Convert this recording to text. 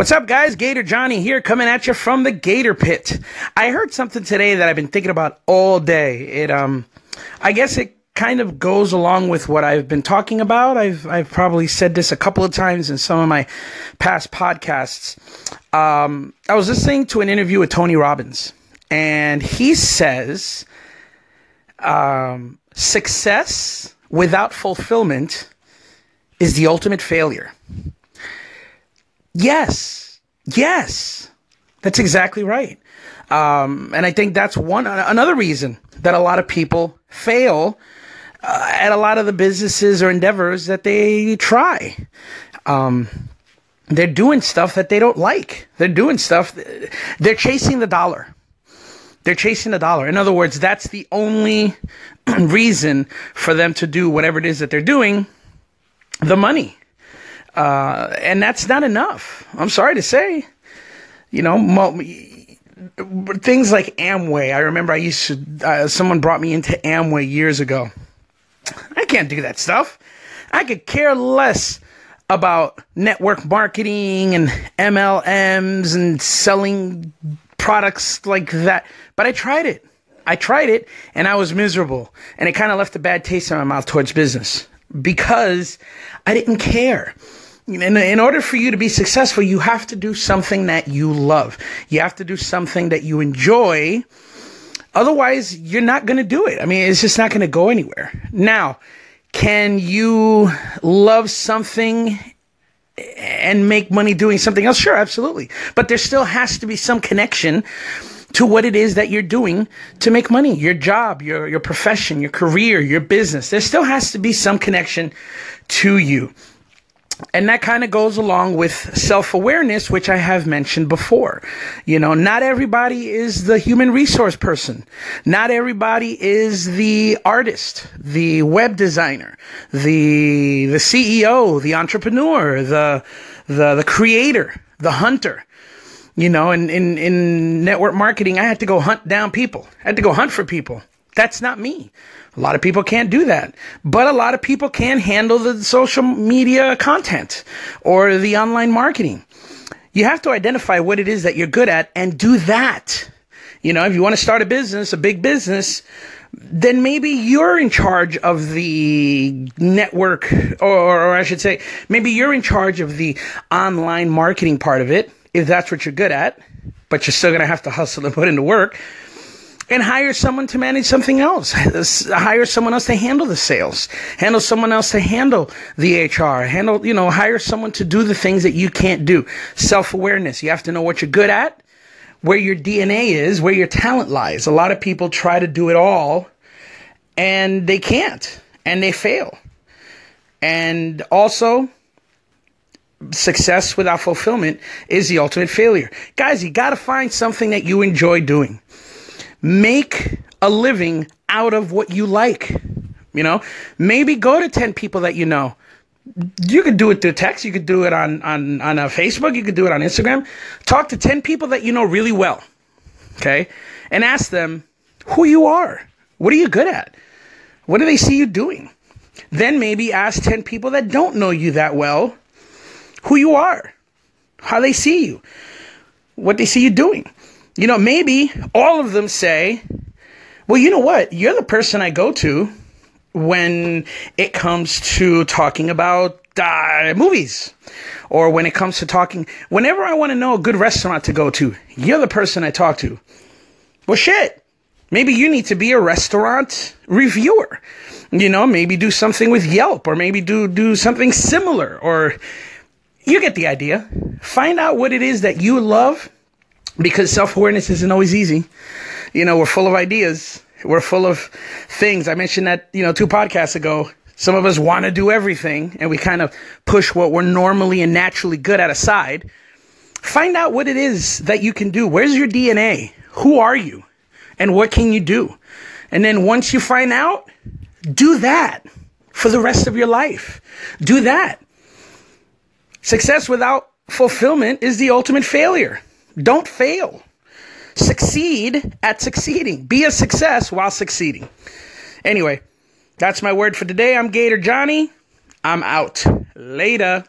What's up, guys? Gator Johnny here, coming at you from the Gator Pit. I heard something today that I've been thinking about all day. It, um, I guess it kind of goes along with what I've been talking about. I've, I've probably said this a couple of times in some of my past podcasts. Um, I was listening to an interview with Tony Robbins, and he says, um, success without fulfillment is the ultimate failure. Yes. Yes. That's exactly right. Um, and I think that's one, another reason that a lot of people fail uh, at a lot of the businesses or endeavors that they try. Um, they're doing stuff that they don't like. They're doing stuff, they're chasing the dollar. They're chasing the dollar. In other words, that's the only reason for them to do whatever it is that they're doing the money. Uh, and that's not enough. I'm sorry to say. You know, mo- things like Amway. I remember I used to, uh, someone brought me into Amway years ago. I can't do that stuff. I could care less about network marketing and MLMs and selling products like that. But I tried it. I tried it and I was miserable. And it kind of left a bad taste in my mouth towards business because I didn't care. In, in order for you to be successful, you have to do something that you love. You have to do something that you enjoy. Otherwise, you're not going to do it. I mean, it's just not going to go anywhere. Now, can you love something and make money doing something else? Sure, absolutely. But there still has to be some connection to what it is that you're doing to make money, your job, your, your profession, your career, your business. There still has to be some connection to you. And that kind of goes along with self awareness, which I have mentioned before. You know, not everybody is the human resource person. Not everybody is the artist, the web designer, the, the CEO, the entrepreneur, the, the, the creator, the hunter. You know, in, in, in network marketing, I had to go hunt down people. I had to go hunt for people. That's not me. A lot of people can't do that. But a lot of people can handle the social media content or the online marketing. You have to identify what it is that you're good at and do that. You know, if you want to start a business, a big business, then maybe you're in charge of the network, or, or, I should say, maybe you're in charge of the online marketing part of it if that's what you're good at, but you're still going to have to hustle and put into work and hire someone to manage something else. hire someone else to handle the sales, handle someone else to handle the HR, handle, you know, hire someone to do the things that you can't do. Self awareness. You have to know what you're good at, where your DNA is, where your talent lies. A lot of people try to do it all and they can't and they fail. And also, success without fulfillment is the ultimate failure. Guys, you got to find something that you enjoy doing. Make a living out of what you like. You know, maybe go to 10 people that you know. You could do it through text. You could do it on, on, on uh, Facebook. You could do it on Instagram. Talk to 10 people that you know really well. Okay. And ask them who you are. What are you good at? What do they see you doing? Then maybe ask 10 people that don't know you that well who you are, how they see you, what they see you doing. You know, maybe all of them say, well, you know what? You're the person I go to when it comes to talking about uh, movies or when it comes to talking, whenever I want to know a good restaurant to go to, you're the person I talk to. Well, shit. Maybe you need to be a restaurant reviewer. You know, maybe do something with Yelp or maybe do, do something similar or you get the idea. Find out what it is that you love because self awareness isn't always easy. You know, we're full of ideas, we're full of things. I mentioned that, you know, two podcasts ago. Some of us want to do everything and we kind of push what we're normally and naturally good at aside. Find out what it is that you can do. Where's your DNA? Who are you? And what can you do? And then once you find out, do that for the rest of your life. Do that. Success without fulfillment is the ultimate failure. Don't fail. Succeed at succeeding. Be a success while succeeding. Anyway, that's my word for today. I'm Gator Johnny. I'm out. Later.